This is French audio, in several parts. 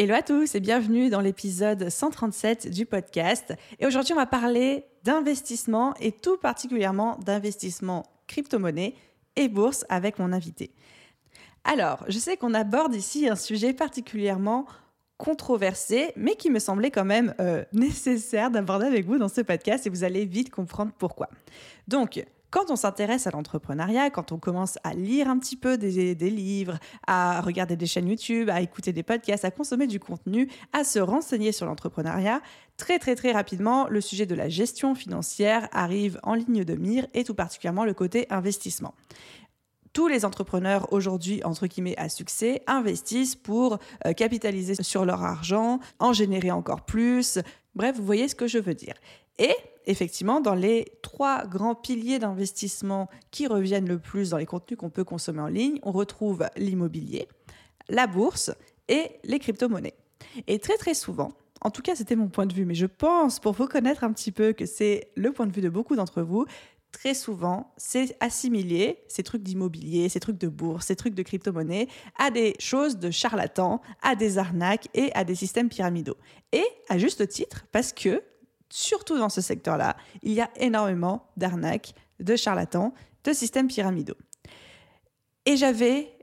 Hello à tous et bienvenue dans l'épisode 137 du podcast. Et aujourd'hui, on va parler d'investissement et tout particulièrement d'investissement crypto-monnaie et bourse avec mon invité. Alors, je sais qu'on aborde ici un sujet particulièrement controversé, mais qui me semblait quand même euh, nécessaire d'aborder avec vous dans ce podcast et vous allez vite comprendre pourquoi. Donc, quand on s'intéresse à l'entrepreneuriat, quand on commence à lire un petit peu des, livres, à regarder des chaînes YouTube, à écouter des podcasts, à consommer du contenu, à se renseigner sur l'entrepreneuriat, très très très rapidement, le sujet de la gestion financière arrive en ligne de mire et tout particulièrement le côté investissement tous les entrepreneurs aujourd'hui, entre guillemets, à succès, investissent pour euh, capitaliser sur leur argent, en générer encore plus. Bref, vous voyez ce que je veux dire. Et effectivement, dans les trois grands piliers d'investissement qui reviennent le plus dans les contenus qu'on peut consommer en ligne, on retrouve l'immobilier, la bourse et les crypto-monnaies. Et très très souvent, en tout cas c'était mon point de vue, mais je pense pour vous connaître un petit peu que c'est le point de vue de beaucoup d'entre vous, très souvent, c'est assimilé, ces trucs d'immobilier, ces trucs de bourse, ces trucs de crypto-monnaie, à des choses de charlatans, à des arnaques et à des systèmes pyramidaux. Et à juste titre, parce que surtout dans ce secteur-là, il y a énormément d'arnaques, de charlatans, de systèmes pyramidaux. Et j'avais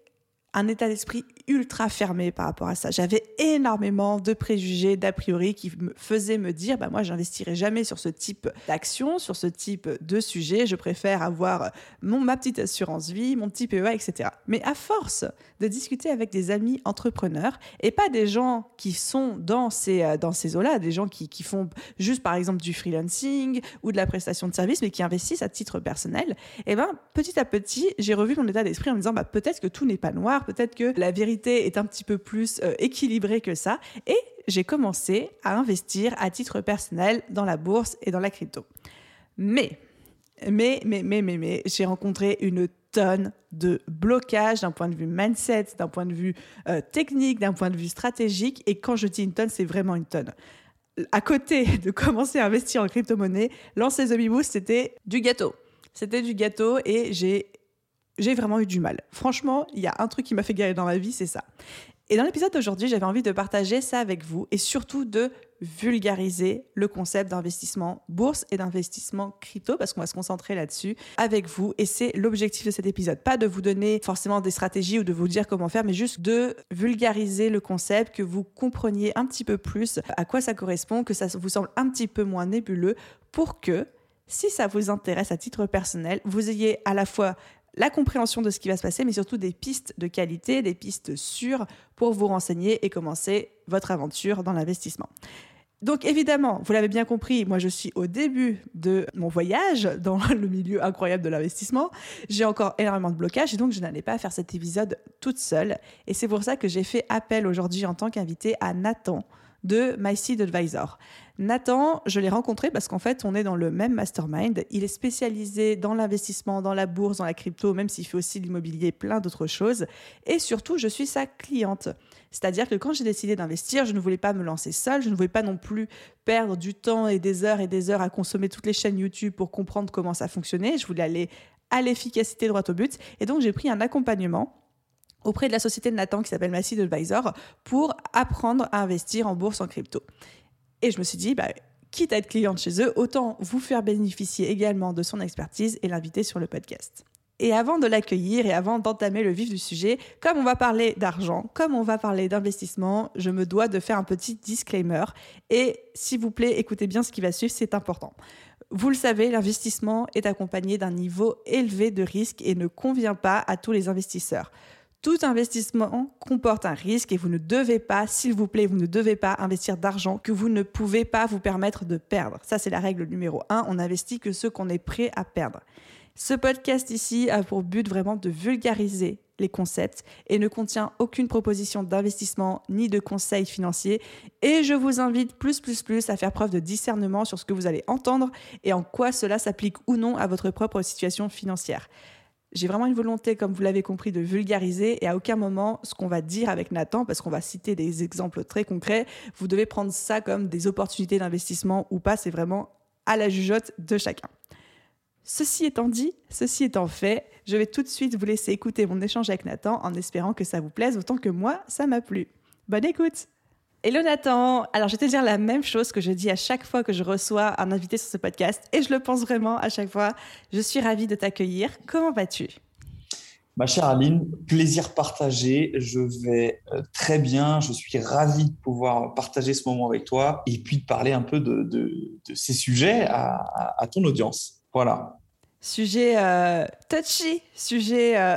un état d'esprit ultra fermé par rapport à ça. J'avais énormément de préjugés, d'a priori, qui me faisaient me dire, bah moi, j'investirai jamais sur ce type d'action, sur ce type de sujet. Je préfère avoir mon, ma petite assurance vie, mon petit PEA, etc. Mais à force de discuter avec des amis entrepreneurs et pas des gens qui sont dans ces, euh, dans ces eaux-là, des gens qui, qui font juste, par exemple, du freelancing ou de la prestation de service, mais qui investissent à titre personnel, et eh ben, petit à petit, j'ai revu mon état d'esprit en me disant, bah, peut-être que tout n'est pas noir, peut-être que la vérité est un petit peu plus euh, équilibrée que ça. Et j'ai commencé à investir à titre personnel dans la bourse et dans la crypto. Mais, mais, mais, mais, mais, mais, j'ai rencontré une tonne de blocages d'un point de vue mindset, d'un point de vue euh, technique, d'un point de vue stratégique. Et quand je dis une tonne, c'est vraiment une tonne. À côté de commencer à investir en crypto-monnaie, lancer The c'était du gâteau. C'était du gâteau et j'ai j'ai vraiment eu du mal. Franchement, il y a un truc qui m'a fait galérer dans ma vie, c'est ça. Et dans l'épisode d'aujourd'hui, j'avais envie de partager ça avec vous et surtout de vulgariser le concept d'investissement bourse et d'investissement crypto parce qu'on va se concentrer là-dessus avec vous et c'est l'objectif de cet épisode. Pas de vous donner forcément des stratégies ou de vous dire comment faire, mais juste de vulgariser le concept, que vous compreniez un petit peu plus à quoi ça correspond, que ça vous semble un petit peu moins nébuleux pour que si ça vous intéresse à titre personnel, vous ayez à la fois la compréhension de ce qui va se passer, mais surtout des pistes de qualité, des pistes sûres pour vous renseigner et commencer votre aventure dans l'investissement. Donc évidemment, vous l'avez bien compris, moi je suis au début de mon voyage dans le milieu incroyable de l'investissement. J'ai encore énormément de blocages et donc je n'allais pas faire cet épisode toute seule. Et c'est pour ça que j'ai fait appel aujourd'hui en tant qu'invité à Nathan de My Seed Advisor. Nathan, je l'ai rencontré parce qu'en fait, on est dans le même mastermind. Il est spécialisé dans l'investissement, dans la bourse, dans la crypto, même s'il fait aussi de l'immobilier, plein d'autres choses. Et surtout, je suis sa cliente. C'est-à-dire que quand j'ai décidé d'investir, je ne voulais pas me lancer seule, je ne voulais pas non plus perdre du temps et des heures et des heures à consommer toutes les chaînes YouTube pour comprendre comment ça fonctionnait. Je voulais aller à l'efficacité droit au but. Et donc, j'ai pris un accompagnement auprès de la société de Nathan qui s'appelle Massive Advisor pour apprendre à investir en bourse en crypto. Et je me suis dit, bah, quitte à être cliente chez eux, autant vous faire bénéficier également de son expertise et l'inviter sur le podcast. Et avant de l'accueillir et avant d'entamer le vif du sujet, comme on va parler d'argent, comme on va parler d'investissement, je me dois de faire un petit disclaimer. Et s'il vous plaît, écoutez bien ce qui va suivre, c'est important. Vous le savez, l'investissement est accompagné d'un niveau élevé de risque et ne convient pas à tous les investisseurs. Tout investissement comporte un risque et vous ne devez pas, s'il vous plaît, vous ne devez pas investir d'argent que vous ne pouvez pas vous permettre de perdre. Ça, c'est la règle numéro un. On n'investit que ce qu'on est prêt à perdre. Ce podcast ici a pour but vraiment de vulgariser les concepts et ne contient aucune proposition d'investissement ni de conseil financier. Et je vous invite plus, plus, plus à faire preuve de discernement sur ce que vous allez entendre et en quoi cela s'applique ou non à votre propre situation financière. J'ai vraiment une volonté, comme vous l'avez compris, de vulgariser et à aucun moment ce qu'on va dire avec Nathan, parce qu'on va citer des exemples très concrets, vous devez prendre ça comme des opportunités d'investissement ou pas, c'est vraiment à la jugeote de chacun. Ceci étant dit, ceci étant fait, je vais tout de suite vous laisser écouter mon échange avec Nathan en espérant que ça vous plaise autant que moi, ça m'a plu. Bonne écoute Hello Nathan Alors je vais te dire la même chose que je dis à chaque fois que je reçois un invité sur ce podcast et je le pense vraiment à chaque fois. Je suis ravie de t'accueillir. Comment vas-tu? Ma chère Aline, plaisir partagé. Je vais euh, très bien. Je suis ravi de pouvoir partager ce moment avec toi et puis de parler un peu de, ces sujets à, ton audience. Voilà. Sujet euh, touchy, sujet euh,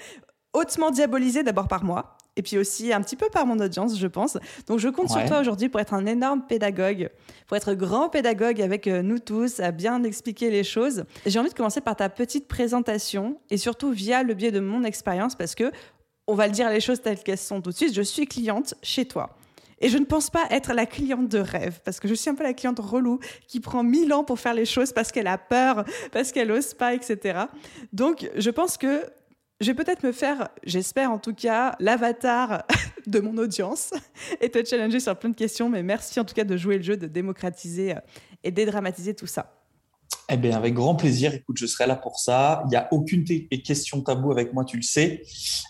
hautement diabolisé d'abord par moi et puis aussi un petit peu par mon audience, je pense. Donc je compte sur toi aujourd'hui pour être un énorme pédagogue, pour être grand pédagogue avec euh, nous tous, à bien expliquer les choses. J'ai envie de commencer par ta petite présentation et surtout via le biais de mon expérience parce que on va le dire les choses telles qu'elles sont tout de suite. Je suis cliente chez toi. Et je ne pense pas être la cliente de rêve, parce que je suis un peu la cliente relou qui prend mille ans pour faire les choses parce qu'elle a peur, parce qu'elle n'ose pas, etc. Donc, je pense que je vais peut-être me faire, j'espère en tout cas, l'avatar de mon audience et te challenger sur plein de questions. Mais merci en tout cas de jouer le jeu, de démocratiser euh, et dédramatiser tout ça. Eh bien, avec grand plaisir. Écoute, je serai là pour ça. Il n'y a aucune question tabou avec moi, tu le sais.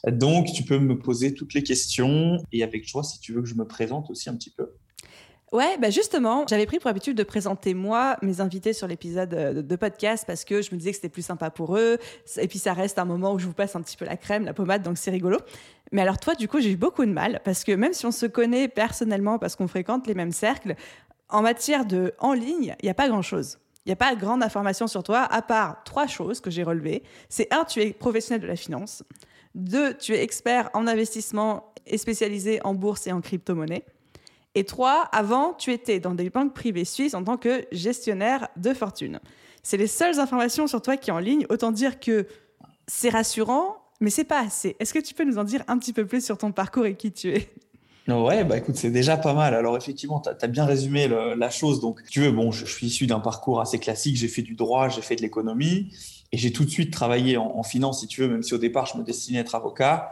Donc, tu peux me poser toutes les questions et avec joie, si tu veux que je me présente aussi un petit peu. Ouais, bah justement, j'avais pris pour habitude de présenter moi mes invités sur l'épisode euh, de podcast parce que je me disais que c'était plus sympa pour eux. Et puis ça reste un moment où je vous passe un petit peu la crème, la pommade, donc c'est rigolo. Mais alors toi, du coup, j'ai eu beaucoup de mal parce que même si on se connaît personnellement parce qu'on fréquente les mêmes cercles, en matière de en ligne, il n'y a pas grand-chose. Il n'y a pas de grande information sur toi, à part trois choses que j'ai relevées. C'est un, tu es professionnel de la finance. Deux, tu es expert en investissement et spécialisé en bourse et en crypto-monnaie. Et trois, avant, tu étais dans des banques privées suisses en tant que gestionnaire de fortune. C'est les seules informations sur toi qui sont en ligne. Autant dire que c'est rassurant, mais c'est pas assez. Est-ce que tu peux nous en dire un petit peu plus sur ton parcours et qui tu es? Ouais, bah écoute, c'est déjà pas mal. Alors effectivement, tu as, bien résumé la chose. Donc, tu veux, bon, je, suis issu d'un parcours assez classique. J'ai fait du droit, j'ai fait de l'économie et j'ai tout de suite travaillé en, en, finance, si tu veux, même si au départ, je me destinais à être avocat.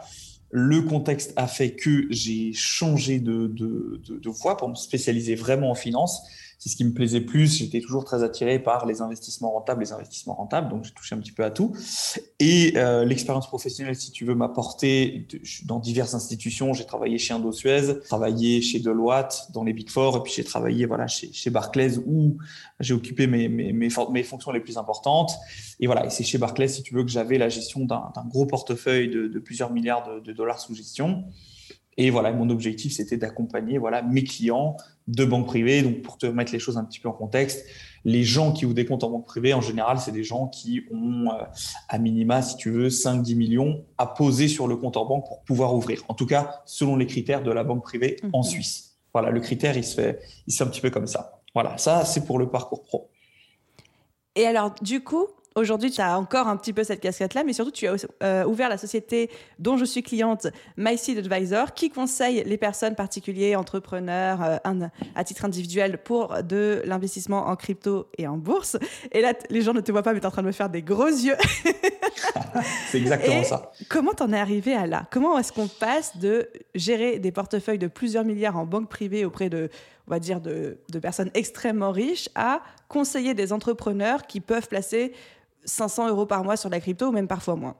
Le contexte a fait que j'ai changé de, de, de, voie pour me spécialiser vraiment en finance c'est ce qui me plaisait plus. J'étais toujours très attiré par les investissements rentables, les investissements rentables, donc j'ai touché un petit peu à tout. Et euh, l'expérience professionnelle, si tu veux, m'a porté dans diverses institutions. J'ai travaillé chez Indosuez, travaillé chez Deloitte, dans les Big Four, et puis j'ai travaillé voilà chez, Barclays où j'ai occupé mes, mes, fonctions les plus importantes. Et voilà, et c'est chez Barclays, si tu veux, que j'avais la gestion d'un gros portefeuille de, de, plusieurs milliards de, de dollars sous gestion. Et voilà, mon objectif, c'était d'accompagner voilà, mes clients de banque privée. Donc, pour te mettre les choses un petit peu en contexte, les gens qui ouvrent des comptes en banque privée, en général, c'est des gens qui ont, euh, à minima, si tu veux, 5-10 millions à poser sur le compte en banque pour pouvoir ouvrir. En tout cas, selon les critères de la banque privée en mhm. Suisse. Voilà, le critère, il se, fait, il se fait un petit peu comme ça. Voilà, ça, c'est pour le parcours pro. Et alors, du coup, Aujourd'hui, tu as encore un petit peu cette casquette-là, mais surtout, tu as euh, ouvert la société dont je suis cliente, MySeed Advisor, qui conseille les personnes particuliers, entrepreneurs, euh, à titre individuel pour de l'investissement en crypto et en bourse. Et là, les gens ne te voient pas, mais tu es en train de me faire des gros yeux. C'est exactement ça. Comment t'en es arrivé à là? Comment est-ce qu'on passe de gérer des portefeuilles de plusieurs milliards en banque privée auprès de, on va dire, de, de personnes extrêmement riches à conseiller des entrepreneurs qui peuvent placer 500 euros par mois sur la crypto ou même parfois moins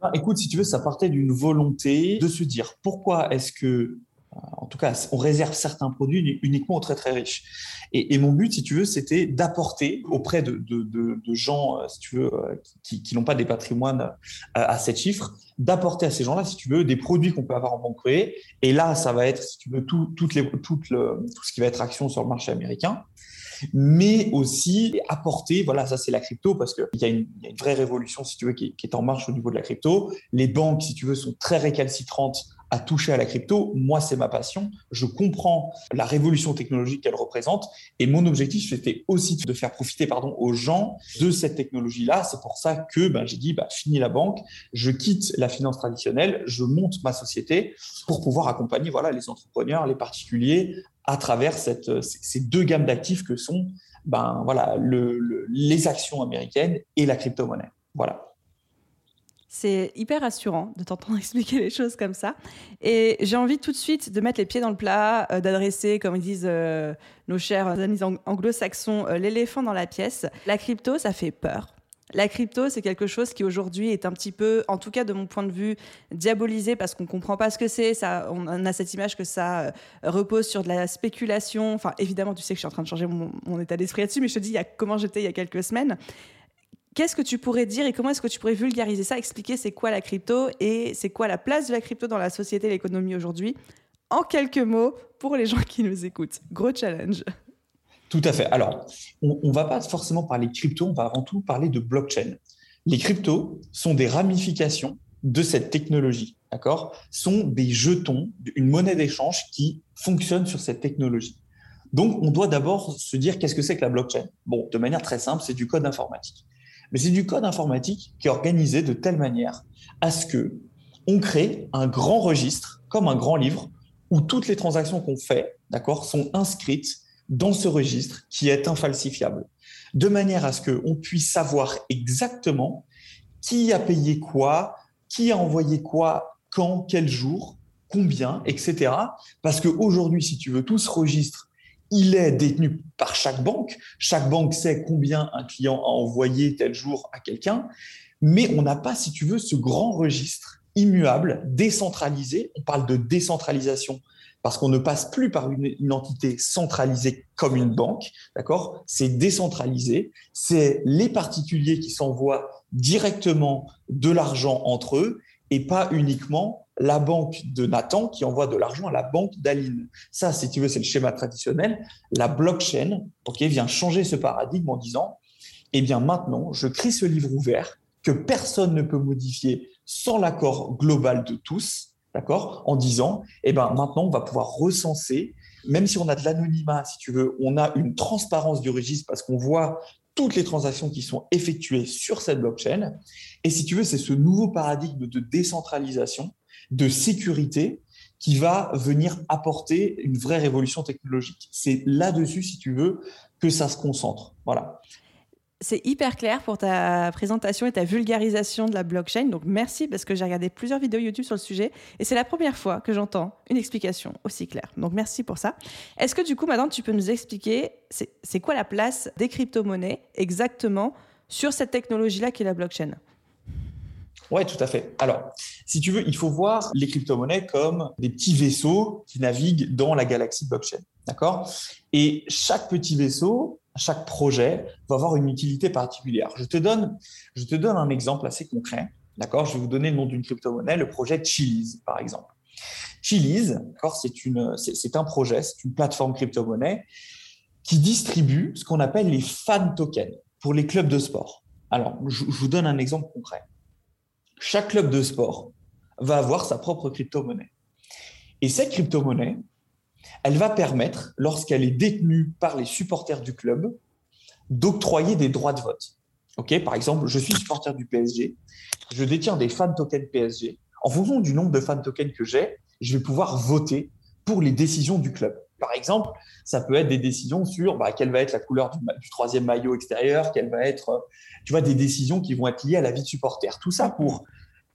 bah, Écoute, si tu veux, ça partait d'une volonté de se dire pourquoi est-ce que, euh, en tout cas, on réserve certains produits uniquement aux très très riches? Et, mon but, si tu veux, c'était d'apporter auprès de, gens, euh, si tu veux, euh, qui, n'ont pas des patrimoines à 7 chiffres, d'apporter à ces gens-là, si tu veux, des produits qu'on peut avoir en banque privée. Et là, ça va être, si tu veux, tout, toutes les, le, tout ce qui va être action sur le marché américain mais aussi apporter, voilà, ça c'est la crypto parce qu'il y, a une vraie révolution, si tu veux, qui, est en marche au niveau de la crypto. Les banques, si tu veux, sont très récalcitrantes à toucher à la crypto. Moi, c'est ma passion. Je comprends la révolution technologique qu'elle représente. Et mon objectif, c'était aussi de faire profiter pardon, aux gens de cette technologie-là. C'est pour ça que ben, j'ai dit, bah, fini la banque, je quitte la finance traditionnelle, je monte ma société pour pouvoir accompagner voilà, les entrepreneurs, les particuliers à travers cette, ces deux gammes d'actifs que sont ben, voilà, le, les actions américaines et la crypto-monnaie. Voilà. C'est hyper rassurant de t'entendre expliquer les choses comme ça. Et j'ai envie tout de suite de mettre les pieds dans le plat, euh, d'adresser, comme ils disent euh, nos chers amis anglo-saxons, euh, l'éléphant dans la pièce. La crypto, ça fait peur. La crypto, c'est quelque chose qui aujourd'hui est un petit peu, en tout cas de mon point de vue, diabolisé parce qu'on ne comprend pas ce que c'est. On a cette image que ça repose sur de la spéculation. Enfin, évidemment, tu sais que je suis en train de changer mon, état d'esprit là-dessus, mais je te dis comment j'étais il y a quelques semaines. Qu'est-ce que tu pourrais dire et comment est-ce que tu pourrais vulgariser ça, expliquer c'est quoi la crypto et c'est quoi la place de la crypto dans la société et l'économie aujourd'hui? En quelques mots pour les gens qui nous écoutent. Gros challenge. Tout à fait. Alors, on ne va pas forcément parler crypto, on va avant tout parler de blockchain. Les cryptos sont des ramifications de cette technologie, d'accord? Sont des jetons, une monnaie d'échange qui fonctionne sur cette technologie. Donc, on doit d'abord se dire qu'est-ce que c'est que la blockchain? Bon, de manière très simple, c'est du code informatique mais c'est du code informatique qui est organisé de telle manière à ce que on crée un grand registre, comme un grand livre, où toutes les transactions qu'on fait, d'accord, sont inscrites dans ce registre qui est infalsifiable, de manière à ce qu'on puisse savoir exactement qui a payé quoi, qui a envoyé quoi, quand, quel jour, combien, etc. Parce qu'aujourd'hui, si tu veux, tout ce registre il est détenu par chaque banque. Chaque banque sait combien un client a envoyé tel jour à quelqu'un, mais on n'a pas, si tu veux, ce grand registre immuable, décentralisé. On parle de décentralisation parce qu'on ne passe plus par une, entité centralisée comme une banque, d'accord? C'est décentralisé. C'est les particuliers qui s'envoient directement de l'argent entre eux et pas uniquement la banque de Nathan qui envoie de l'argent à la banque d'Aline. Ça, si tu veux, c'est le schéma traditionnel. La blockchain ok, vient changer ce paradigme en disant, eh bien maintenant, je crée ce livre ouvert que personne ne peut modifier sans l'accord global de tous, d'accord? En disant, eh bien maintenant, on va pouvoir recenser, même si on a de l'anonymat, si tu veux, on a une transparence du registre parce qu'on voit toutes les transactions qui sont effectuées sur cette blockchain. Et si tu veux, c'est ce nouveau paradigme de décentralisation de sécurité qui va venir apporter une vraie révolution technologique. C'est là-dessus, si tu veux, que ça se concentre. Voilà. C'est hyper clair pour ta présentation et ta vulgarisation de la blockchain. Donc merci parce que j'ai regardé plusieurs vidéos YouTube sur le sujet et c'est la première fois que j'entends une explication aussi claire. Donc merci pour ça. Est-ce que du coup maintenant tu peux nous expliquer c'est quoi la place des crypto-monnaies exactement sur cette technologie-là qui est la blockchain? Oui, tout à fait. Alors, si tu veux, il faut voir les crypto-monnaies comme des petits vaisseaux qui naviguent dans la galaxie blockchain. D'accord? Et chaque petit vaisseau, chaque projet va avoir une utilité particulière. Je te donne, je te donne un exemple assez concret. D'accord? Je vais vous donner le nom d'une crypto-monnaie, le projet Chiliz, par exemple. Chiliz, c'est une, c'est un projet, c'est une plateforme crypto-monnaie qui distribue ce qu'on appelle les fan tokens pour les clubs de sport. Alors, je vous donne un exemple concret chaque club de sport va avoir sa propre crypto-monnaie. Et cette crypto-monnaie, elle va permettre, lorsqu'elle est détenue par les supporters du club, d'octroyer des droits de vote. Par exemple, je suis supporter du PSG, je détiens des fan tokens PSG. En fonction du nombre de fan tokens que j'ai, je vais pouvoir voter pour les décisions du club. Par exemple, ça peut être des décisions sur bah, quelle va être la couleur du, troisième maillot extérieur, quelle va être, tu vois, des décisions qui vont être liées à la vie de supporter. Tout ça pour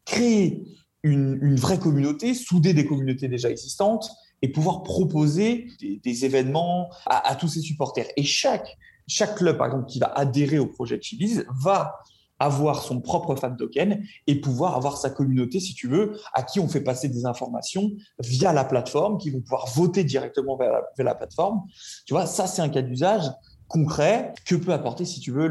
créer une, vraie communauté, souder des communautés déjà existantes et pouvoir proposer des, événements à, tous ces supporters. Et chaque, chaque club, par exemple, qui va adhérer au projet de va avoir son propre fan token et pouvoir avoir sa communauté, si tu veux, à qui on fait passer des informations via la plateforme, qui vont pouvoir voter directement vers la plateforme. Tu vois, ça, c'est un cas d'usage concret que peut apporter, si tu veux,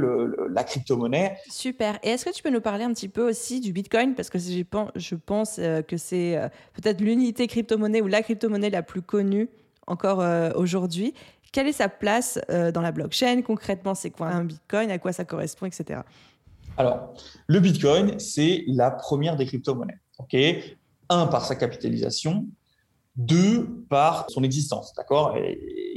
la crypto-monnaie. Super. Et est-ce que tu peux nous parler un petit peu aussi du Bitcoin? Parce que je pense euh, que c'est euh, peut-être l'unité crypto-monnaie ou la crypto-monnaie la plus connue encore euh, aujourd'hui. Quelle est sa place dans la blockchain? Concrètement, c'est quoi un Bitcoin? À quoi ça correspond, etc. Alors, le Bitcoin, c'est la première des crypto-monnaies. ok? Un, par sa capitalisation, deux, par son existence, d'accord?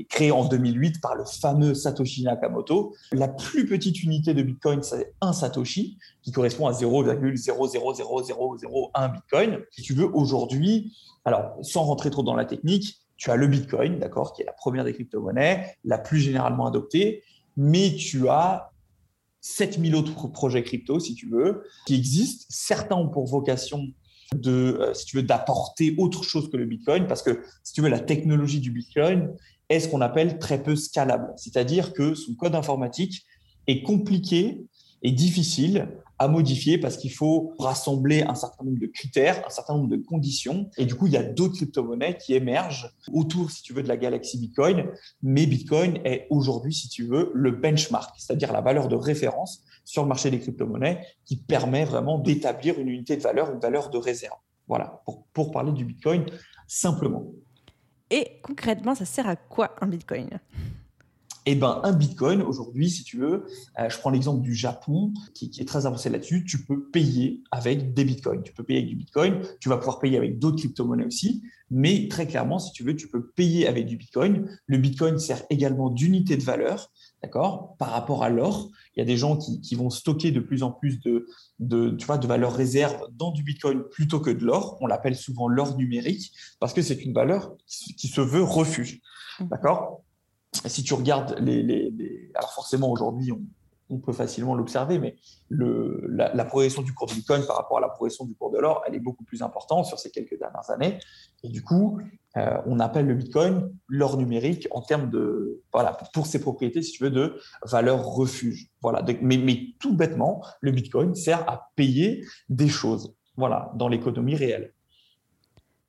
Créé en 2008 par le fameux Satoshi Nakamoto. La plus petite unité de Bitcoin, c'est un Satoshi, qui correspond à 0,0000001 Bitcoin. Si tu veux, aujourd'hui, alors sans rentrer trop dans la technique, tu as le Bitcoin, d'accord, qui est la première des crypto-monnaies, la plus généralement adoptée, mais tu as 7000 autres projets crypto, si tu veux, qui existent. Certains ont pour vocation de, euh, si tu veux, d'apporter autre chose que le Bitcoin, parce que, si tu veux, la technologie du Bitcoin est ce qu'on appelle très peu scalable. C'est-à-dire que son code informatique est compliqué et difficile à modifier parce qu'il faut rassembler un certain nombre de critères, un certain nombre de conditions. Et du coup, il y a d'autres crypto-monnaies qui émergent autour, si tu veux, de la galaxie Bitcoin. Mais Bitcoin est aujourd'hui, si tu veux, le benchmark, c'est-à-dire la valeur de référence sur le marché des crypto-monnaies qui permet vraiment d'établir une unité de valeur, une valeur de réserve. Voilà, pour, pour parler du Bitcoin simplement. Et concrètement, ça sert à quoi un Bitcoin? Eh ben, un Bitcoin, aujourd'hui, si tu veux, euh, je prends l'exemple du Japon, qui, est très avancé là-dessus, tu peux payer avec des Bitcoins. Tu peux payer avec du Bitcoin, tu vas pouvoir payer avec d'autres crypto-monnaies aussi, mais très clairement, si tu veux, tu peux payer avec du Bitcoin. Le Bitcoin sert également d'unité de valeur, d'accord, par rapport à l'or. Il y a des gens qui, vont stocker de plus en plus de, de, tu vois, de valeur réserve dans du Bitcoin plutôt que de l'or. On l'appelle souvent l'or numérique parce que c'est une valeur qui se veut refuge, mmh. d'accord si tu regardes les, alors forcément aujourd'hui on, peut facilement l'observer, mais le, la, progression du cours de Bitcoin par rapport à la progression du cours de l'or, elle est beaucoup plus importante sur ces quelques dernières années. Et du coup, euh, on appelle le Bitcoin l'or numérique en termes de, voilà, pour ses propriétés, si tu veux, de valeur refuge. Voilà. Mais, mais tout bêtement, le Bitcoin sert à payer des choses. Voilà, dans l'économie réelle.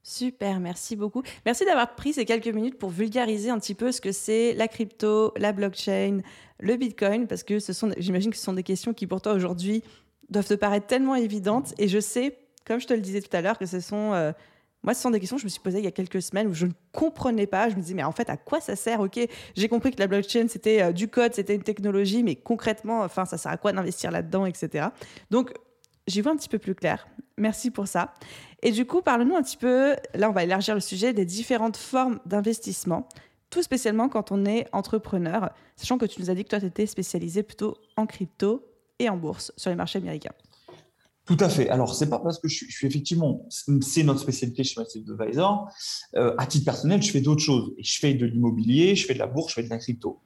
Super, merci beaucoup. Merci d'avoir pris ces quelques minutes pour vulgariser un petit peu ce que c'est la crypto, la blockchain, le Bitcoin, parce que j'imagine que ce sont des questions qui pour toi aujourd'hui doivent te paraître tellement évidentes. Et je sais, comme je te le disais tout à l'heure, que ce sont, euh, moi, ce sont des questions que je me suis posées il y a quelques semaines où je ne comprenais pas. Je me disais, mais en fait, à quoi ça sert? Ok, j'ai compris que la blockchain c'était euh, du code, c'était une technologie, mais concrètement, enfin, ça sert à quoi d'investir là-dedans, etc. Donc, j'y vois un petit peu plus clair. Merci pour ça. Et du coup, parle-nous un petit peu, là on va élargir le sujet, des différentes formes d'investissement, tout spécialement quand on est entrepreneur, sachant que tu nous as dit que toi, tu étais spécialisé plutôt en crypto et en bourse sur les marchés américains. Tout à fait. Alors, c'est pas parce que je suis, effectivement, c'est notre spécialité chez Massive Advisor. Euh, à titre personnel, je fais d'autres choses. Je fais de l'immobilier, je fais de la bourse, je fais de la crypto.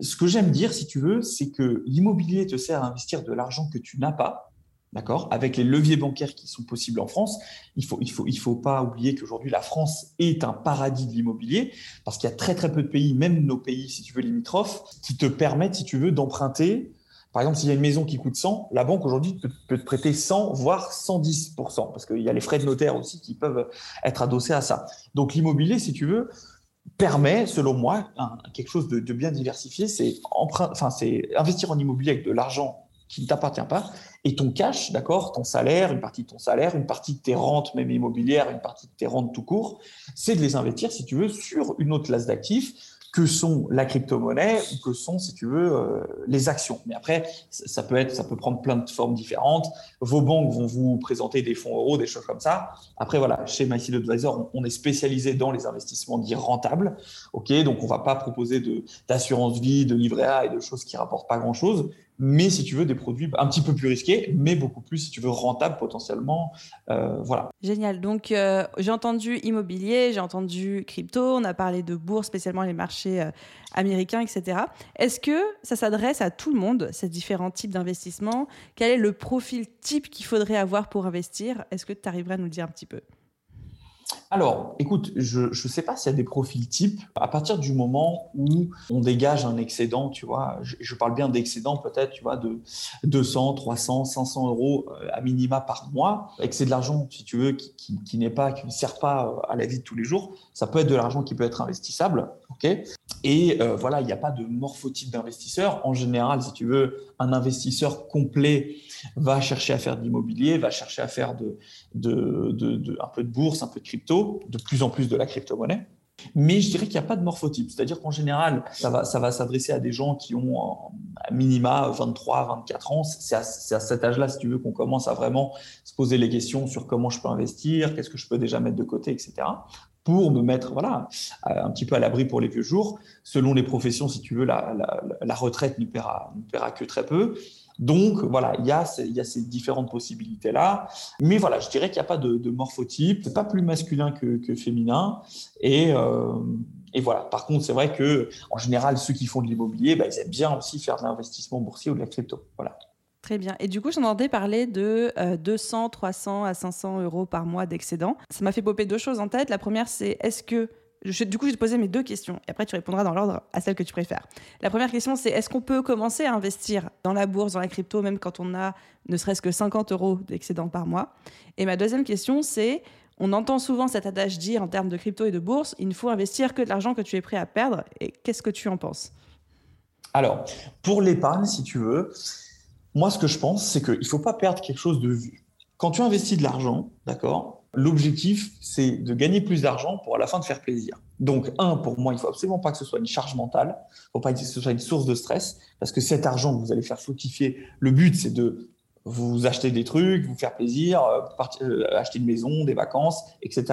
Ce que j'aime dire, si tu veux, c'est que l'immobilier te sert à investir de l'argent que tu n'as pas D'accord? Avec les leviers bancaires qui sont possibles en France, il ne faut, il faut, il faut pas oublier qu'aujourd'hui, la France est un paradis de l'immobilier parce qu'il y a très, très peu de pays, même nos pays, si tu veux, limitrophes, qui te permettent, si tu veux, d'emprunter. Par exemple, s'il y a une maison qui coûte 100, la banque aujourd'hui peut, te prêter 100, voire 110 parce qu'il y a les frais de notaire aussi qui peuvent être adossés à ça. Donc, l'immobilier, si tu veux, permet, selon moi, quelque chose de, bien diversifié, c'est investir en immobilier avec de l'argent qui ne t'appartient pas, et ton cash, d'accord, ton salaire, une partie de ton salaire, une partie de tes rentes, même immobilières, une partie de tes rentes tout court, c'est de les investir, si tu veux, sur une autre classe d'actifs que sont la crypto-monnaie ou que sont, si tu veux, euh, les actions. Mais après, ça peut être, ça peut prendre plein de formes différentes. Vos banques vont vous présenter des fonds euros, des choses comme ça. Après, voilà, chez MySeed Advisor, on, est spécialisé dans les investissements dits rentables. Ok, donc on va pas proposer d'assurance vie, de livret A et de choses qui rapportent pas grand chose mais si tu veux des produits un petit peu plus risqués, mais beaucoup plus, si tu veux, rentables potentiellement. Euh, voilà. Génial. Donc, euh, j'ai entendu immobilier, j'ai entendu crypto, on a parlé de bourse, spécialement les marchés euh, américains, etc. Est-ce que ça s'adresse à tout le monde, ces différents types d'investissements? Quel est le profil type qu'il faudrait avoir pour investir? Est-ce que tu arriverais à nous le dire un petit peu? Alors, écoute, je ne sais pas s'il y a des profils types. À partir du moment où on dégage un excédent, tu vois, je, parle bien d'excédent peut-être, tu vois, de 200, 300, 500 euros euh, à minima par mois, et que c'est de l'argent, si tu veux, qui, n'est pas, qui ne sert pas euh, à la vie de tous les jours. Ça peut être de l'argent qui peut être investissable, ok? Et euh, voilà, il n'y a pas de morphotype d'investisseur. En général, si tu veux, un investisseur complet va chercher à faire de l'immobilier, va chercher à faire de, de, un peu de bourse, un peu de crypto, de plus en plus de la crypto-monnaie. Mais je dirais qu'il n'y a pas de morphotype. C'est-à-dire qu'en général, ça va, ça va s'adresser à des gens qui ont à minima 23, 24 ans. C'est à, cet âge-là, si tu veux, qu'on commence à vraiment se poser les questions sur comment je peux investir, qu'est-ce que je peux déjà mettre de côté, etc. Pour me mettre voilà, un petit peu à l'abri pour les vieux jours. Selon les professions, si tu veux, la, retraite ne paiera, paiera que très peu. Donc, voilà, il y a, ces différentes possibilités-là. Mais voilà, je dirais qu'il n'y a pas de, de morphotype. C'est pas plus masculin que, féminin. Et, euh, et, voilà. Par contre, c'est vrai que en général, ceux qui font de l'immobilier, bah, ils aiment bien aussi faire de l'investissement boursier ou de la crypto. Voilà. Très bien. Et du coup, j'entendais parler de 200, euh, 300 à 500 euros par mois d'excédent. Ça m'a fait popper deux choses en tête. La première, c'est est-ce que du coup, je vais te poser mes deux questions et après tu répondras dans l'ordre à celle que tu préfères. La première question, c'est est-ce qu'on peut commencer à investir dans la bourse, dans la crypto, même quand on a ne serait-ce que 50 euros d'excédent par mois? Et ma deuxième question, c'est on entend souvent cet adage dire en termes de crypto et de bourse, il ne faut investir que de l'argent que tu es prêt à perdre. Et qu'est-ce que tu en penses? Alors, pour l'épargne, si tu veux, moi, ce que je pense, c'est qu'il ne faut pas perdre quelque chose de vue. Quand tu investis de l'argent, d'accord, L'objectif, c'est de gagner plus d'argent pour à la fin de faire plaisir. Donc, un, pour moi, il faut absolument pas que ce soit une charge mentale, il ne faut pas que ce soit une source de stress, parce que cet argent que vous allez faire fructifier, le but, c'est de vous acheter des trucs, vous faire plaisir, euh, euh, acheter une maison, des vacances, etc.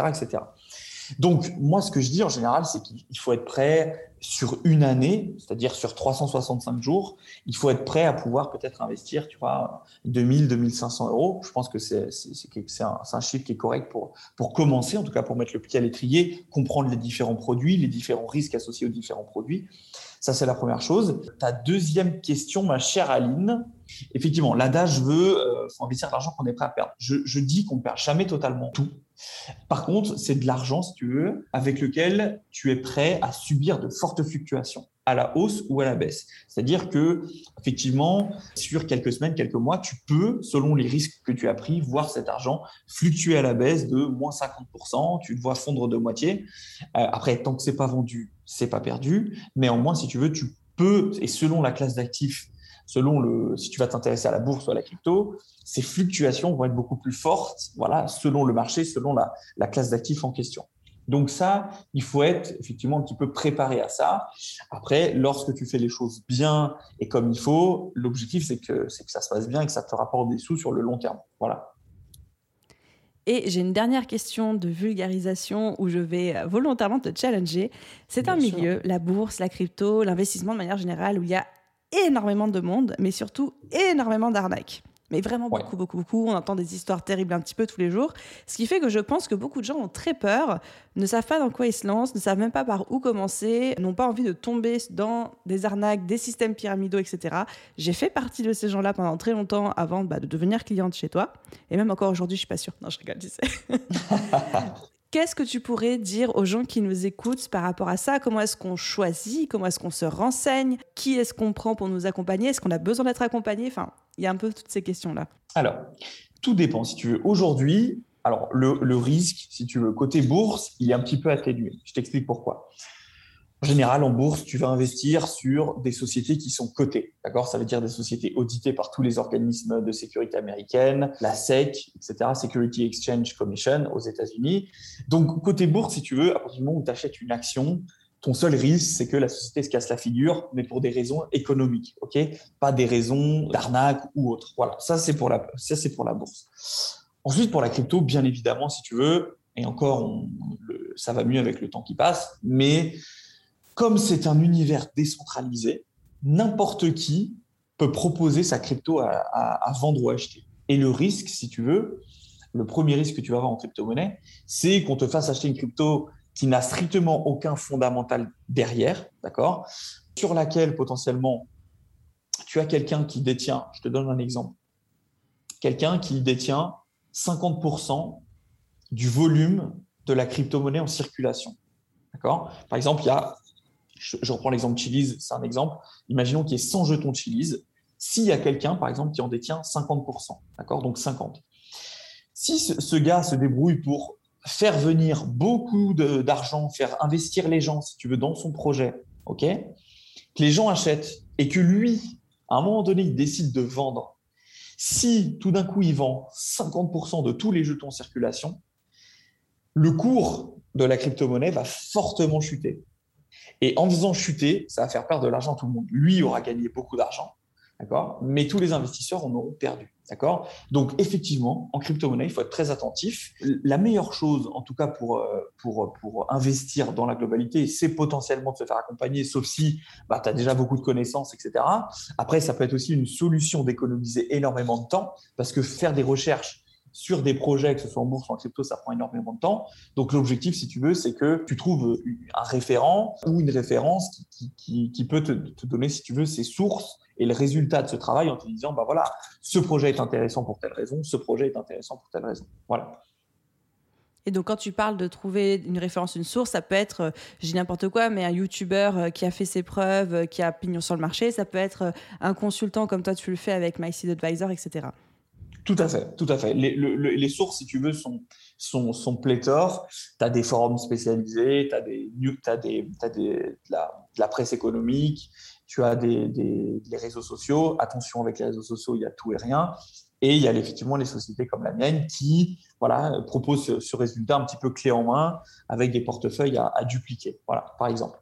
Donc, moi, ce que je dis en général, c'est qu'il faut être prêt sur une année, c'est-à-dire sur 365 jours, il faut être prêt à pouvoir peut-être investir, tu vois, 2000, 2500 euros. Je pense que c'est un, un, chiffre qui est correct pour, pour commencer, en tout cas pour mettre le pied à l'étrier, comprendre les différents produits, les différents risques associés aux différents produits. Ça, c'est la première chose. Ta deuxième question, ma chère Aline, effectivement, l'adage veut euh, faut investir l'argent qu'on est prêt à perdre. Je, je dis qu'on ne perd jamais totalement tout. Par contre, c'est de l'argent, si tu veux, avec lequel tu es prêt à subir de fortes fluctuations à la hausse ou à la baisse. C'est-à-dire que, effectivement, sur quelques semaines, quelques mois, tu peux, selon les risques que tu as pris, voir cet argent fluctuer à la baisse de moins 50%, tu le vois fondre de moitié. Euh, après, tant que c'est pas vendu, c'est pas perdu. Mais au moins, si tu veux, tu peux, et selon la classe d'actifs, selon le, si tu vas t'intéresser à la bourse ou à la crypto, ces fluctuations vont être beaucoup plus fortes, voilà, selon le marché, selon la, la classe d'actifs en question. Donc ça, il faut être effectivement un petit peu préparé à ça. Après, lorsque tu fais les choses bien et comme il faut, l'objectif c'est que, c'est que ça se passe bien et que ça te rapporte des sous sur le long terme. Voilà. Et j'ai une dernière question de vulgarisation où je vais volontairement te challenger. C'est un milieu, la bourse, la crypto, l'investissement de manière générale, où il y a énormément de monde, mais surtout énormément d'arnaques. Mais vraiment beaucoup, beaucoup, beaucoup. On entend des histoires terribles un petit peu tous les jours. Ce qui fait que je pense que beaucoup de gens ont très peur, ne savent pas dans quoi ils se lancent, ne savent même pas par où commencer, n'ont pas envie de tomber dans des arnaques, des systèmes pyramidaux, etc. J'ai fait partie de ces gens-là pendant très longtemps avant bah, de devenir cliente chez toi. Et même encore aujourd'hui, je suis pas sûre. Non, je rigole, tu sais. Qu'est-ce que tu pourrais dire aux gens qui nous écoutent par rapport à ça? Comment est-ce qu'on choisit? Comment est-ce qu'on se renseigne? Qui est-ce qu'on prend pour nous accompagner? Est-ce qu'on a besoin d'être accompagné? Enfin, il y a un peu toutes ces questions-là. Alors, tout dépend. Si tu veux, aujourd'hui, alors le, le, risque, si tu veux, côté bourse, il est un petit peu atténué. Je t'explique pourquoi. En général, en bourse, tu vas investir sur des sociétés qui sont cotées. D'accord? Ça veut dire des sociétés auditées par tous les organismes de sécurité américaines, la SEC, etc., Security Exchange Commission aux États-Unis. Donc, côté bourse, si tu veux, à partir du moment où tu achètes une action, ton seul risque, c'est que la société se casse la figure, mais pour des raisons économiques, ok? Pas des raisons d'arnaque ou autre. Voilà, ça c'est pour la, ça c'est pour la bourse. Ensuite, pour la crypto, bien évidemment, si tu veux, et encore, ça va mieux avec le temps qui passe, mais comme c'est un univers décentralisé, n'importe qui peut proposer sa crypto à, vendre ou acheter. Et le risque, si tu veux, le premier risque que tu vas avoir en crypto-monnaie, c'est qu'on te fasse acheter une crypto qui n'a strictement aucun fondamental derrière, d'accord Sur laquelle potentiellement tu as quelqu'un qui détient, je te donne un exemple, quelqu'un qui détient 50% du volume de la crypto-monnaie en circulation. D'accord Par exemple, il y a je, reprends l'exemple Chili's, c'est un exemple. Imaginons qu'il y ait 100 jetons Chili's. S'il y a quelqu'un, par exemple, qui en détient 50%, d'accord Donc 50. Si ce, gars se débrouille pour faire venir beaucoup d'argent, faire investir les gens, si tu veux, dans son projet, ok Que les gens achètent et que lui, à un moment donné, il décide de vendre. Si tout d'un coup, il vend 50% de tous les jetons en circulation, le cours de la crypto-monnaie va fortement chuter. Et en faisant chuter, ça va faire perdre de l'argent à tout le monde. Lui aura gagné beaucoup d'argent, d'accord? Mais tous les investisseurs en auront perdu, d'accord? Donc effectivement, en crypto-monnaie, il faut être très attentif. La meilleure chose, en tout cas pour, euh, pour, pour investir dans la globalité, c'est potentiellement de se faire accompagner, sauf si bah, tu as déjà beaucoup de connaissances, etc. Après, ça peut être aussi une solution d'économiser énormément de temps, parce que faire des recherches sur des projets, que ce soit en bourse ou en crypto, ça prend énormément de temps. Donc l'objectif, si tu veux, c'est que tu trouves un référent ou une référence qui, peut te, donner, si tu veux, ses sources et le résultat de ce travail en te disant, bah voilà, ce projet est intéressant pour telle raison, ce projet est intéressant pour telle raison. Voilà. Et donc, quand tu parles de trouver une référence, une source, ça peut être, euh, j'ai n'importe quoi, mais un YouTuber euh, qui a fait ses preuves, euh, qui a pignon sur le marché. Ça peut être un consultant comme toi, tu le fais avec MySeed Advisor, etc. Tout à fait, tout à fait. Les, sources, si tu veux, sont, sont, sont pléthores. Tu as des forums spécialisés, tu as, des, as, des, as des, de, la, presse économique, tu as des, des, réseaux sociaux. Attention, avec les réseaux sociaux, il y a tout et rien. Et il y a effectivement les sociétés comme la mienne qui voilà, proposent ce, résultat un petit peu clé en main avec des portefeuilles à, à dupliquer, voilà, par exemple.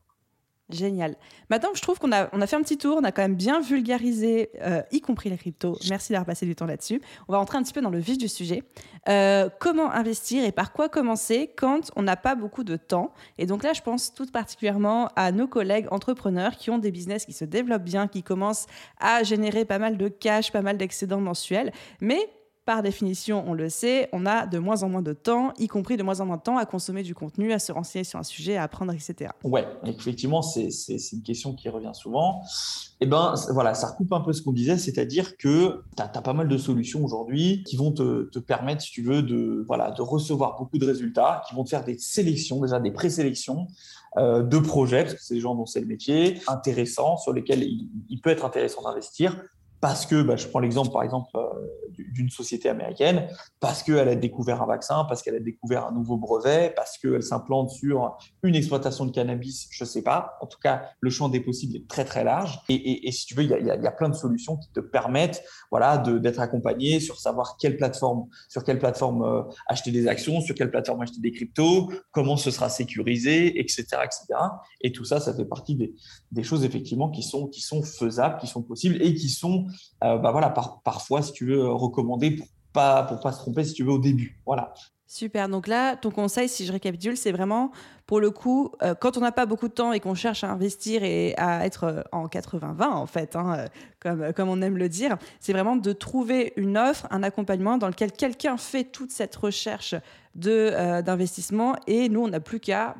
Génial. Maintenant, je trouve qu'on a, fait un petit tour, on a quand même bien vulgarisé, euh, y compris les cryptos. Merci d'avoir passé du temps là-dessus. On va rentrer un petit peu dans le vif du sujet. Euh, comment investir et par quoi commencer quand on n'a pas beaucoup de temps? Et donc là, je pense tout particulièrement à nos collègues entrepreneurs qui ont des business qui se développent bien, qui commencent à générer pas mal de cash, pas mal d'excédents mensuels, mais par définition, on le sait, on a de moins en moins de temps, y compris de moins en moins de temps à consommer du contenu, à se renseigner sur un sujet, à apprendre, etc. Ouais, effectivement, c'est une question qui revient souvent. Et eh ben voilà, ça recoupe un peu ce qu'on disait, c'est-à-dire que tu as, pas mal de solutions aujourd'hui qui vont te, permettre, si tu veux, de, voilà, de recevoir beaucoup de résultats, qui vont te faire des sélections, déjà des présélections euh, de projets, parce que c'est des gens dont c'est le métier, intéressants, sur lesquels il peut être intéressant d'investir parce que, bah, je prends l'exemple par exemple euh, d'une société américaine, parce qu'elle a découvert un vaccin, parce qu'elle a découvert un nouveau brevet, parce qu'elle s'implante sur une exploitation de cannabis, je ne sais pas. En tout cas, le champ des possibles est très très large. Et, si tu veux, il y, a, plein de solutions qui te permettent voilà, d'être accompagné sur savoir quelle plateforme, sur quelle plateforme euh, acheter des actions, sur quelle plateforme acheter des cryptos, comment ce sera sécurisé, etc. etc. Et tout ça, ça fait partie des, des choses effectivement qui sont, qui sont faisables, qui sont possibles et qui sont bah voilà, parfois, si tu veux, recommander pour pas, pour pas se tromper, si tu veux, au début. Voilà. Super. Donc là, ton conseil, si je récapitule, c'est vraiment, pour le coup, euh, quand on n'a pas beaucoup de temps et qu'on cherche à investir et à être euh, en 80-20, en fait, hein, comme, comme on aime le dire, c'est vraiment de trouver une offre, un accompagnement dans lequel quelqu'un fait toute cette recherche d'investissement et nous, on n'a plus qu'à,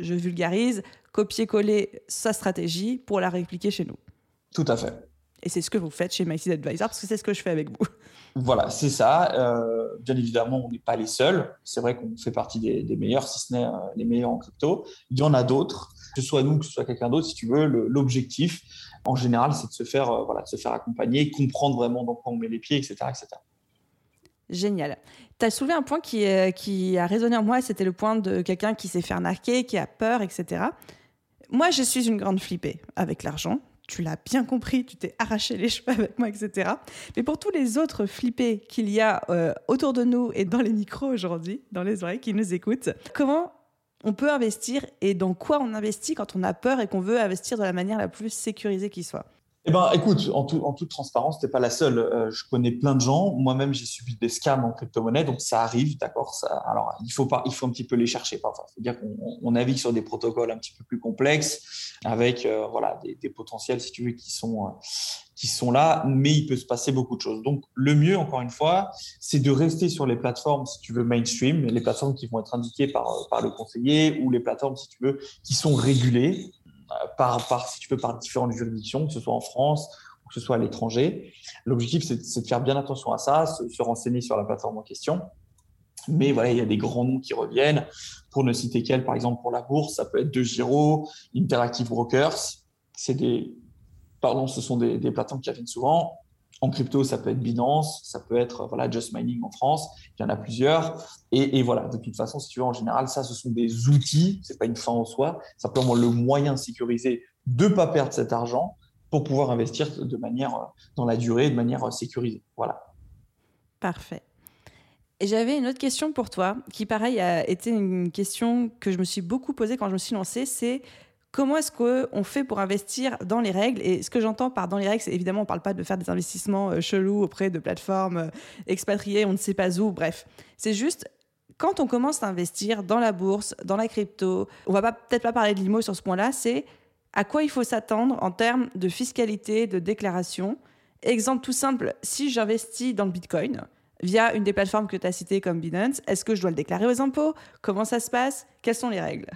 je vulgarise, copier-coller sa stratégie pour la répliquer chez nous. Tout à fait. Et c'est ce que vous faites chez MySeed Advisor, parce que c'est ce que je fais avec vous. Voilà, c'est ça. Euh, bien évidemment, on n'est pas les seuls. C'est vrai qu'on fait partie des, meilleurs, si ce n'est euh, les meilleurs en crypto. Il y en a d'autres, que ce soit nous, que ce soit quelqu'un d'autre, si tu veux. L'objectif, en général, c'est de se faire, euh, voilà, de se faire accompagner, comprendre vraiment dans quoi on met les pieds, etc. etc. Génial. Tu as soulevé un point qui, qui a résonné en moi, c'était le point de quelqu'un qui s'est fait arnaquer, qui a peur, etc. Moi, je suis une grande flippée avec l'argent tu l'as bien compris, tu t'es arraché les cheveux avec moi, etc. Mais pour tous les autres flippés qu'il y a euh, autour de nous et dans les micros aujourd'hui, dans les oreilles qui nous écoutent, comment on peut investir et dans quoi on investit quand on a peur et qu'on veut investir de la manière la plus sécurisée qui soit? Eh ben, écoute, en, en toute transparence, tu n'es pas la seule. Euh, je connais plein de gens. Moi-même, j'ai subi des scams en crypto-monnaie, donc ça arrive, d'accord. Alors, il faut pas, il faut un petit peu les chercher. Enfin, faut dire qu'on navigue sur des protocoles un petit peu plus complexes, avec euh, voilà des, potentiels, si tu veux, qui sont euh, qui sont là, mais il peut se passer beaucoup de choses. Donc, le mieux, encore une fois, c'est de rester sur les plateformes, si tu veux, mainstream, les plateformes qui vont être indiquées par, par le conseiller ou les plateformes, si tu veux, qui sont régulées par, par, si tu veux, par différentes juridictions, que ce soit en France ou que ce soit à l'étranger. L'objectif, c'est de faire bien attention à ça, se, renseigner sur la plateforme en question. Mais voilà, il y a des grands noms qui reviennent. Pour ne citer qu'elle, par exemple, pour la bourse, ça peut être De Giro, Interactive Brokers. C'est des, pardon, ce sont des, des plateformes qui reviennent souvent. En crypto, ça peut être Binance, ça peut être voilà, Just Mining en France, il y en a plusieurs. Et, voilà, de toute façon, si tu veux, en général, ça, ce sont des outils, ce n'est pas une fin en soi, simplement le moyen sécurisé de ne pas perdre cet argent pour pouvoir investir de manière, dans la durée, de manière sécurisée. Voilà. Parfait. Et j'avais une autre question pour toi, qui pareil a été une question que je me suis beaucoup posée quand je me suis lancée, c'est comment est-ce qu'on fait pour investir dans les règles? Et ce que j'entends par dans les règles, c'est évidemment, on ne parle pas de faire des investissements euh, chelous auprès de plateformes euh, expatriées, on ne sait pas où, bref. C'est juste, quand on commence à investir dans la bourse, dans la crypto, on va peut-être pas parler de l'IMO sur ce point-là, c'est à quoi il faut s'attendre en termes de fiscalité, de déclaration. Exemple tout simple, si j'investis dans le Bitcoin, via une des plateformes que tu as citées comme Binance, est-ce que je dois le déclarer aux impôts? Comment ça se passe? Quelles sont les règles?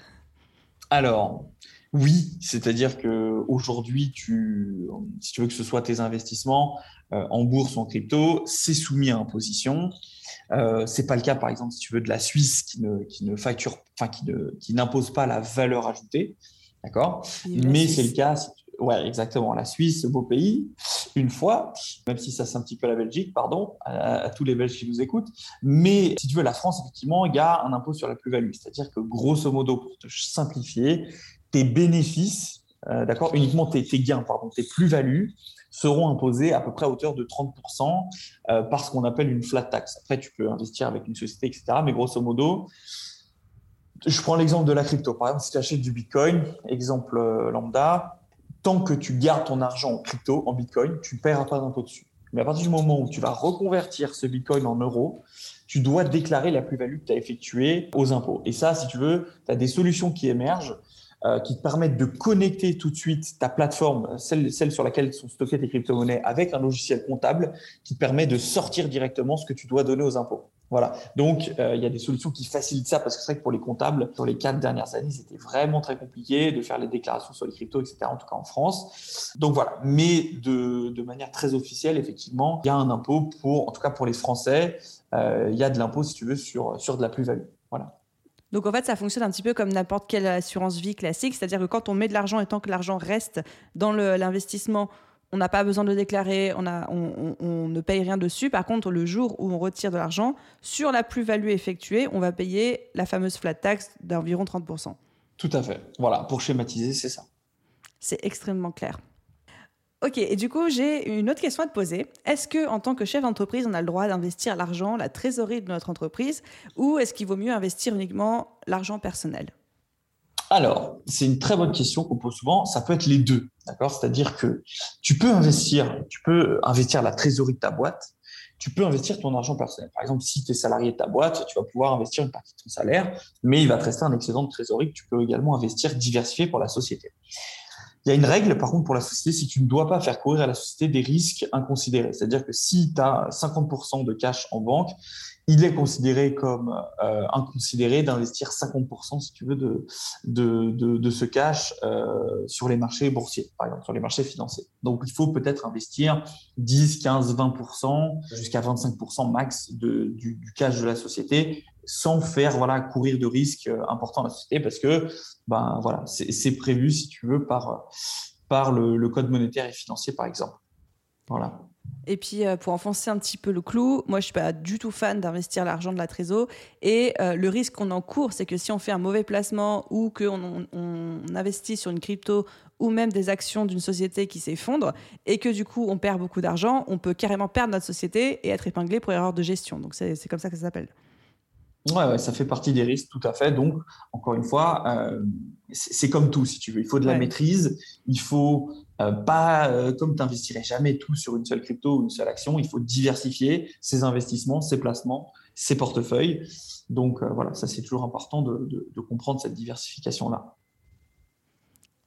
Alors, oui, c'est-à-dire que aujourd'hui, tu, si tu veux que ce soit tes investissements euh, en bourse ou en crypto, c'est soumis à imposition. Euh, c'est pas le cas, par exemple, si tu veux de la Suisse qui ne, qui ne facture, enfin qui ne, qui n'impose pas la valeur ajoutée, d'accord? Mais c'est le cas si Ouais, exactement. La Suisse, beau pays, une fois, même si ça c'est un petit peu la Belgique, pardon, à, tous les Belges qui nous écoutent. Mais si tu veux, la France, effectivement, il y a un impôt sur la plus-value. C'est-à-dire que grosso modo, pour te simplifier, tes bénéfices, euh, d'accord, uniquement tes, gains, pardon, tes plus-values seront imposés à peu près à hauteur de 30% euh, par ce qu'on appelle une flat tax. Après, tu peux investir avec une société, etc. Mais grosso modo, je prends l'exemple de la crypto. Par exemple, si tu achètes du Bitcoin, exemple euh, lambda, tant que tu gardes ton argent en crypto, en Bitcoin, tu ne paieras pas d'impôt dessus. Mais à partir du moment où tu vas reconvertir ce Bitcoin en euros, tu dois déclarer la plus-value que tu as effectuée aux impôts. Et ça, si tu veux, tu as des solutions qui émergent euh, qui te permettent de connecter tout de suite ta plateforme, celle, sur laquelle sont stockées tes crypto-monnaies, avec un logiciel comptable qui te permet de sortir directement ce que tu dois donner aux impôts. Voilà. Donc, euh, il y a des solutions qui facilitent ça parce que c'est vrai que pour les comptables, sur les quatre dernières années, c'était vraiment très compliqué de faire les déclarations sur les cryptos, etc., en tout cas en France. Donc voilà. Mais de, de manière très officielle, effectivement, il y a un impôt pour, en tout cas pour les Français, euh, il y a de l'impôt, si tu veux, sur, sur de la plus-value. Donc en fait, ça fonctionne un petit peu comme n'importe quelle assurance vie classique, c'est-à-dire que quand on met de l'argent et tant que l'argent reste dans l'investissement, on n'a pas besoin de déclarer, on, a, on, ne paye rien dessus. Par contre, le jour où on retire de l'argent, sur la plus-value effectuée, on va payer la fameuse flat tax d'environ 30%. Tout à fait. Voilà, pour schématiser, c'est ça. C'est extrêmement clair. Ok, et du coup, j'ai une autre question à te poser. Est-ce que, en tant que chef d'entreprise, on a le droit d'investir l'argent, la trésorerie de notre entreprise, ou est-ce qu'il vaut mieux investir uniquement l'argent personnel? Alors, c'est une très bonne question qu'on pose souvent. Ça peut être les deux, d'accord? C'est-à-dire que tu peux investir, tu peux investir la trésorerie de ta boîte, tu peux investir ton argent personnel. Par exemple, si tu es salarié de ta boîte, tu vas pouvoir investir une partie de ton salaire, mais il va te rester un excédent de trésorerie que tu peux également investir diversifié pour la société. Il y a une règle, par contre, pour la société, si tu ne dois pas faire courir à la société des risques inconsidérés. C'est-à-dire que si tu as 50% de cash en banque, il est considéré comme euh, inconsidéré d'investir 50%, si tu veux, de, de, de, de ce cash euh, sur les marchés boursiers, par exemple, sur les marchés financiers. Donc, il faut peut-être investir 10, 15, 20%, jusqu'à 25% max de, du, du, cash de la société, sans faire voilà courir de risques euh, importants à la société, parce que ben voilà, c'est prévu, si tu veux, par par le, code monétaire et financier, par exemple. Voilà. Et puis, euh, pour enfoncer un petit peu le clou, moi, je suis pas du tout fan d'investir l'argent de la trésor. Et euh, le risque qu'on encourt, c'est que si on fait un mauvais placement ou qu'on on, investit sur une crypto ou même des actions d'une société qui s'effondre et que du coup, on perd beaucoup d'argent, on peut carrément perdre notre société et être épinglé pour erreur de gestion. Donc, c'est comme ça que ça s'appelle. Ouais, ça fait partie des risques, tout à fait. Donc, encore une fois, euh, c'est comme tout, si tu veux. Il faut de la maîtrise, il faut euh, pas euh, comme tu n'investirais jamais tout sur une seule crypto ou une seule action, il faut diversifier ses investissements, ses placements, ses portefeuilles. Donc voilà, ça c'est toujours important de, de comprendre cette diversification-là.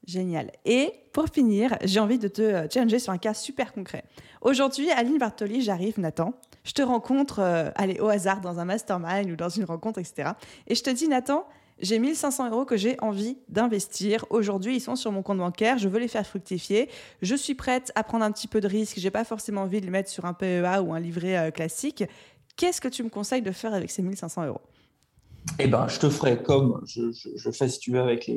Génial. Et pour finir, j'ai envie de te challenger sur un cas super concret. Aujourd'hui, Aline Bartoli, j'arrive, Nathan, je te rencontre, euh, allez, au hasard, dans un mastermind ou dans une rencontre, etc. Et je te dis, Nathan, j'ai 1500 euros que j'ai envie d'investir. Aujourd'hui, ils sont sur mon compte bancaire. Je veux les faire fructifier. Je suis prête à prendre un petit peu de risque. J'ai pas forcément envie de les mettre sur un PEA ou un livret euh, classique. Qu'est-ce que tu me conseilles de faire avec ces 1500 euros? Eh ben, je te ferai comme je, fais, si tu veux, avec,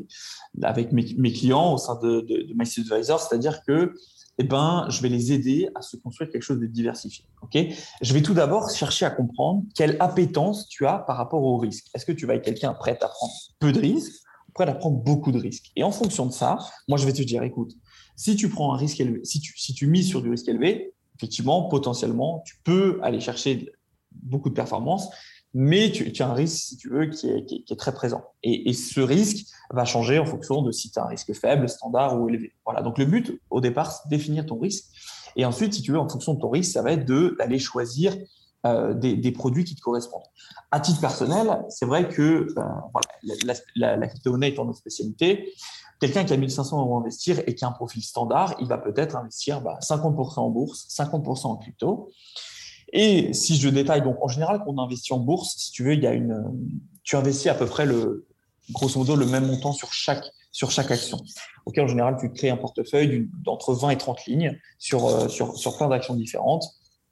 mes, clients au sein de, de, de c'est-à-dire que eh ben, je vais les aider à se construire quelque chose de diversifié. Ok? Je vais tout d'abord chercher à comprendre quelle appétence tu as par rapport au risque. Est-ce que tu vas être quelqu'un prêt à prendre peu de risques, prêt à prendre beaucoup de risques? Et en fonction de ça, moi, je vais te dire, écoute, si tu prends un risque élevé, si tu, si tu mises sur du risque élevé, effectivement, potentiellement, tu peux aller chercher beaucoup de performance. Mais tu, as un risque, si tu veux, qui est, qui est, très présent. Et, et, ce risque va changer en fonction de si tu as un risque faible, standard ou élevé. Voilà. Donc le but, au départ, c'est de définir ton risque. Et ensuite, si tu veux, en fonction de ton risque, ça va être d'aller choisir euh, des, des, produits qui te correspondent. À titre personnel, c'est vrai que euh, voilà, la, la, la crypto-monnaie étant notre spécialité, quelqu'un qui a 1500 euros à investir et qui a un profil standard, il va peut-être investir bah, 50% en bourse, 50% en crypto. Et si je détaille, donc en général, quand on investit en bourse, si tu veux, il y a une, tu investis à peu près le, grosso modo, le même montant sur chaque, sur chaque action. Ok, en général, tu crées un portefeuille d'entre 20 et 30 lignes sur, euh, sur, sur plein d'actions différentes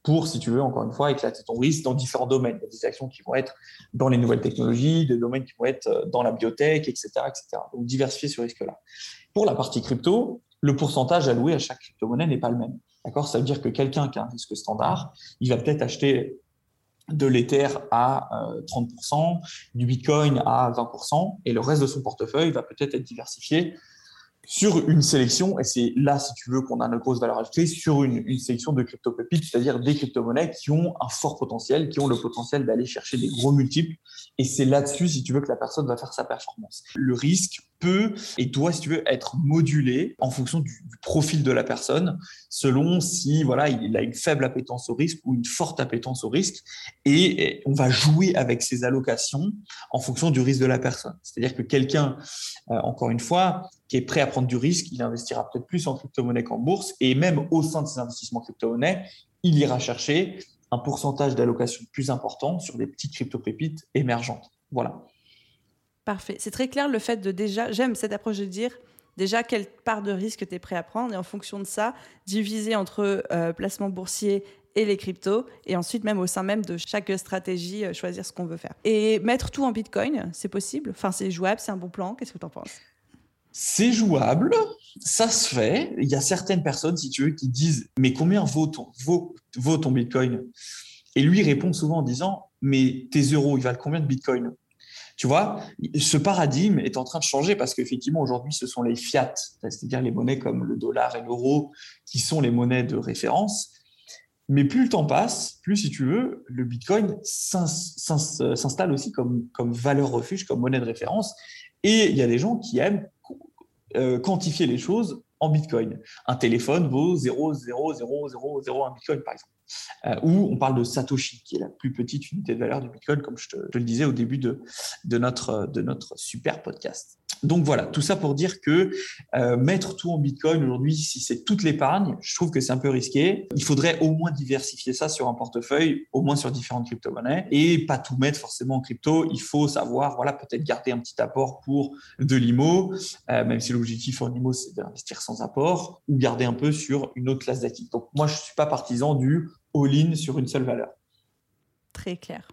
pour, si tu veux, encore une fois, éclater ton risque dans différents domaines. Il y a des actions qui vont être dans les nouvelles technologies, des domaines qui vont être euh, dans la biotech, etc., etc. Donc, diversifier ce risque-là. Pour la partie crypto, le pourcentage alloué à chaque crypto-monnaie n'est pas le même. D'accord? Ça veut dire que quelqu'un qui a un risque standard, il va peut-être acheter de l'Ether à 30%, euh, du Bitcoin à 20%, et le reste de son portefeuille va peut-être être diversifié sur une sélection, et c'est là, si tu veux, qu'on a notre grosse valeur ajoutée, sur une, une sélection de crypto-pépites, c'est-à-dire des crypto-monnaies qui ont un fort potentiel, qui ont le potentiel d'aller chercher des gros multiples. Et c'est là-dessus, si tu veux, que la personne va faire sa performance. Le risque peut et doit, si tu veux, être modulé en fonction du, profil de la personne, selon si voilà, il a une faible appétence au risque ou une forte appétence au risque. Et on va jouer avec ces allocations en fonction du risque de la personne. C'est-à-dire que quelqu'un, euh, encore une fois, qui est prêt à prendre du risque, il investira peut-être plus en crypto-monnaie qu'en bourse. Et même au sein de ses investissements crypto-monnaie, il ira chercher un pourcentage d'allocation plus important sur des petites crypto-pépites émergentes. Voilà. C'est très clair le fait de déjà, j'aime cette approche de dire déjà quelle part de risque tu es prêt à prendre et en fonction de ça, diviser entre euh, placement boursier et les cryptos et ensuite même au sein même de chaque stratégie euh, choisir ce qu'on veut faire. Et mettre tout en Bitcoin, c'est possible? Enfin, c'est jouable, c'est un bon plan. Qu'est-ce que tu en penses? C'est jouable, ça se fait. Il y a certaines personnes, si tu veux, qui disent Mais combien vaut ton, vaut, vaut ton Bitcoin? Et lui répond souvent en disant Mais tes euros, ils valent combien de Bitcoin? Tu vois, ce paradigme est en train de changer parce qu'effectivement, aujourd'hui, ce sont les fiat, c'est-à-dire les monnaies comme le dollar et l'euro, qui sont les monnaies de référence. Mais plus le temps passe, plus, si tu veux, le Bitcoin s'installe aussi comme, valeur refuge, comme monnaie de référence. Et il y a des gens qui aiment euh, quantifier les choses en Bitcoin. Un téléphone vaut 0,00001 Bitcoin, par exemple. Euh, où on parle de Satoshi, qui est la plus petite unité de valeur du Bitcoin, comme je te, le disais au début de, de, notre, de notre super podcast. Donc voilà, tout ça pour dire que euh, mettre tout en Bitcoin aujourd'hui, si c'est toute l'épargne, je trouve que c'est un peu risqué. Il faudrait au moins diversifier ça sur un portefeuille, au moins sur différentes crypto-monnaies, et pas tout mettre forcément en crypto. Il faut savoir, voilà, peut-être garder un petit apport pour de l'IMO, euh, même si l'objectif en IMO, c'est d'investir sans apport, ou garder un peu sur une autre classe d'actifs. Donc moi, je suis pas partisan du all-in sur une seule valeur. Très clair.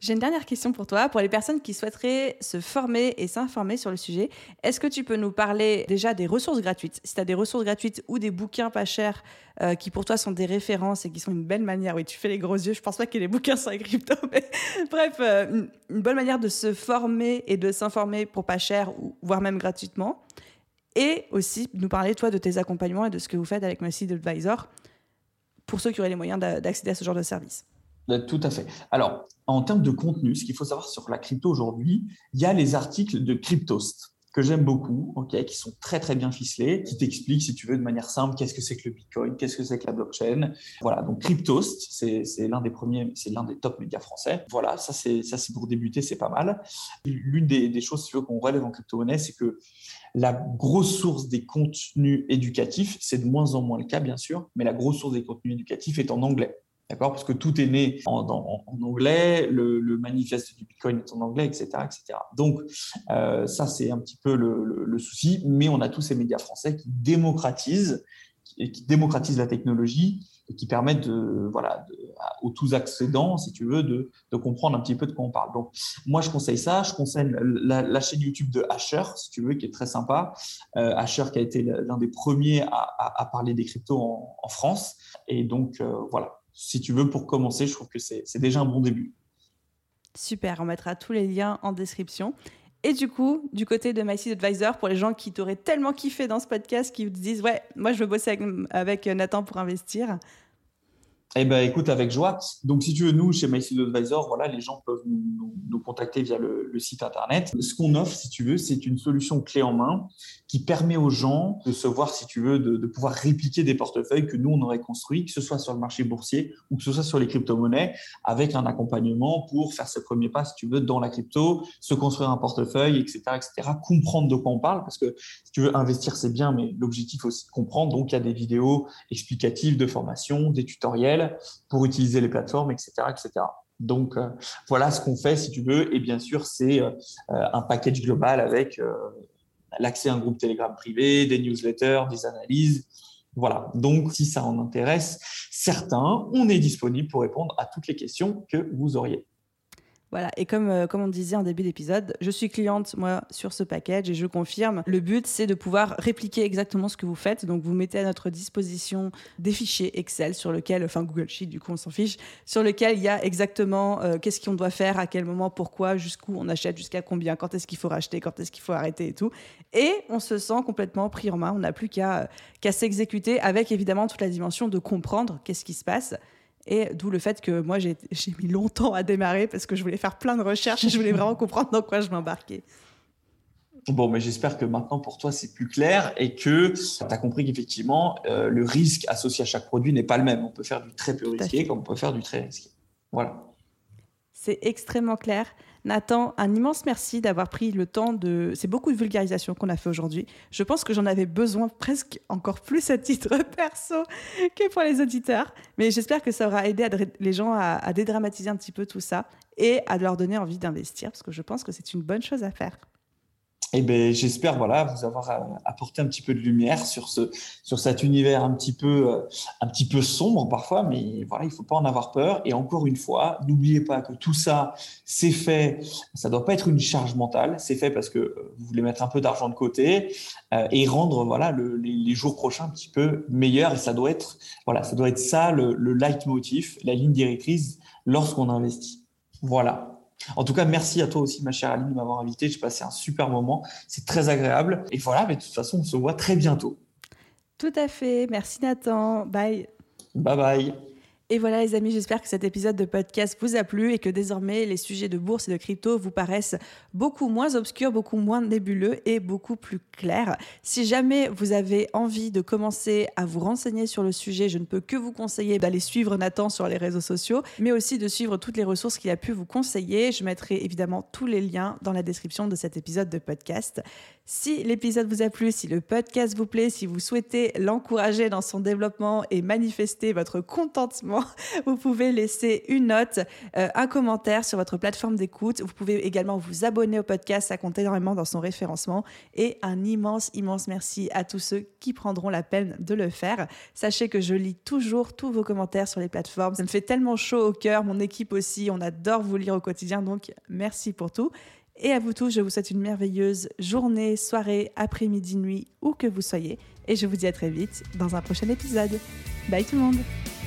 J'ai une dernière question pour toi. Pour les personnes qui souhaiteraient se former et s'informer sur le sujet, est-ce que tu peux nous parler déjà des ressources gratuites? Si tu as des ressources gratuites ou des bouquins pas chers euh, qui pour toi sont des références et qui sont une belle manière, oui, tu fais les gros yeux, je pense pas que les bouquins les crypto, mais bref, euh, une, bonne manière de se former et de s'informer pour pas cher, ou, voire même gratuitement. Et aussi nous parler, toi, de tes accompagnements et de ce que vous faites avec Massive Advisor pour ceux qui auraient les moyens d'accéder à ce genre de service. Euh, tout à fait. Alors, en termes de contenu, ce qu'il faut savoir sur la crypto aujourd'hui, il y a les articles de Cryptost que j'aime beaucoup, qui sont très très bien ficelés, qui t'expliquent, si tu veux, de manière simple, qu'est-ce que c'est que le Bitcoin, qu'est-ce que c'est que la blockchain. Voilà, donc Cryptost, c'est l'un des premiers, c'est l'un des top médias français. Voilà, ça c'est ça c'est pour débuter, c'est pas mal. L'une des, des, choses, si tu veux, qu'on relève en crypto-monnaie, c'est que la grosse source des contenus éducatifs, c'est de moins en moins le cas, bien sûr, mais la grosse source des contenus éducatifs est en anglais. D'accord? Parce que tout est né en, anglais, le, manifeste du Bitcoin est en anglais, etc. etc. Donc, euh, ça, c'est un petit peu le, souci, mais on a tous ces médias français qui démocratisent, qui, démocratisent la technologie et qui permettent de, voilà, aux tous accédants, si tu veux, de, comprendre un petit peu de quoi on parle. Donc, moi, je conseille ça. Je conseille la, chaîne YouTube de Asher, si tu veux, qui est très sympa. Euh, Asher qui a été l'un des premiers à, parler des cryptos en, en France. Et donc, euh, voilà, si tu veux, pour commencer, je trouve que c'est déjà un bon début. Super, on mettra tous les liens en description. Et du coup, du côté de MySeed Advisor, pour les gens qui t'auraient tellement kiffé dans ce podcast, qui te disent Ouais, moi je veux bosser avec, Nathan pour investir. Eh ben, écoute, avec joie. Donc, si tu veux, nous, chez MySeed Advisor, voilà, les gens peuvent nous, contacter via le, site internet. Ce qu'on offre, si tu veux, c'est une solution clé en main qui permet aux gens de se voir, si tu veux, de, pouvoir répliquer des portefeuilles que nous, on aurait construits, que ce soit sur le marché boursier ou que ce soit sur les crypto-monnaies, avec un accompagnement pour faire ce premier pas, si tu veux, dans la crypto, se construire un portefeuille, etc., etc., comprendre de quoi on parle, parce que si tu veux investir, c'est bien, mais l'objectif aussi de comprendre. Donc, il y a des vidéos explicatives de formation, des tutoriels pour utiliser les plateformes, etc., etc. Donc, euh, voilà ce qu'on fait, si tu veux. Et bien sûr, c'est euh, un package global avec euh, l'accès à un groupe Telegram privé, des newsletters, des analyses. Voilà. Donc, si ça en intéresse certains, on est disponible pour répondre à toutes les questions que vous auriez. Voilà, et comme, euh, comme on disait en début d'épisode, je suis cliente, moi, sur ce package et je confirme. Le but, c'est de pouvoir répliquer exactement ce que vous faites. Donc, vous mettez à notre disposition des fichiers Excel sur lesquels, enfin Google Sheet, du coup, on s'en fiche, sur lesquels il y a exactement euh, qu'est-ce qu'on doit faire, à quel moment, pourquoi, jusqu'où on achète, jusqu'à combien, quand est-ce qu'il faut racheter, quand est-ce qu'il faut arrêter et tout. Et on se sent complètement pris en main. On n'a plus qu'à qu'à s'exécuter avec évidemment toute la dimension de comprendre qu'est-ce qui se passe. Et d'où le fait que moi, j'ai mis longtemps à démarrer parce que je voulais faire plein de recherches et je voulais vraiment comprendre dans quoi je m'embarquais. Bon, mais j'espère que maintenant pour toi c'est plus clair et que tu as compris qu'effectivement euh, le risque associé à chaque produit n'est pas le même. On peut faire du très peu risqué comme on peut faire du très risqué. Voilà. C'est extrêmement clair. Nathan, un immense merci d'avoir pris le temps de... C'est beaucoup de vulgarisation qu'on a fait aujourd'hui. Je pense que j'en avais besoin presque encore plus à titre perso que pour les auditeurs. Mais j'espère que ça aura aidé les gens à dédramatiser un petit peu tout ça et à leur donner envie d'investir, parce que je pense que c'est une bonne chose à faire. Eh ben, j'espère voilà vous avoir euh, apporté un petit peu de lumière sur ce sur cet univers un petit peu euh, un petit peu sombre parfois, mais voilà il faut pas en avoir peur. Et encore une fois, n'oubliez pas que tout ça c'est fait, ça doit pas être une charge mentale, c'est fait parce que euh, vous voulez mettre un peu d'argent de côté et rendre voilà les, jours prochains un petit peu meilleurs. Et ça doit être voilà ça doit être ça le, le leitmotiv, la ligne directrice lorsqu'on investit. Voilà. En tout cas, merci à toi aussi, ma chère Aline, de m'avoir invité. J'ai passé un super moment. C'est très agréable. Et voilà, mais de toute façon, on se voit très bientôt. Tout à fait. Merci, Nathan. Bye. Bye bye. Et voilà les amis, j'espère que cet épisode de podcast vous a plu et que désormais les sujets de bourse et de crypto vous paraissent beaucoup moins obscurs, beaucoup moins nébuleux et beaucoup plus clairs. Si jamais vous avez envie de commencer à vous renseigner sur le sujet, je ne peux que vous conseiller d'aller suivre Nathan sur les réseaux sociaux, mais aussi de suivre toutes les ressources qu'il a pu vous conseiller. Je mettrai évidemment tous les liens dans la description de cet épisode de podcast. Si l'épisode vous a plu, si le podcast vous plaît, si vous souhaitez l'encourager dans son développement et manifester votre contentement, vous pouvez laisser une note, euh, un commentaire sur votre plateforme d'écoute. Vous pouvez également vous abonner au podcast, ça compte énormément dans son référencement. Et un immense, immense merci à tous ceux qui prendront la peine de le faire. Sachez que je lis toujours tous vos commentaires sur les plateformes. Ça me fait tellement chaud au cœur, mon équipe aussi, on adore vous lire au quotidien, donc merci pour tout. Et à vous tous, je vous souhaite une merveilleuse journée, soirée, après-midi, nuit, où que vous soyez. Et je vous dis à très vite dans un prochain épisode. Bye tout le monde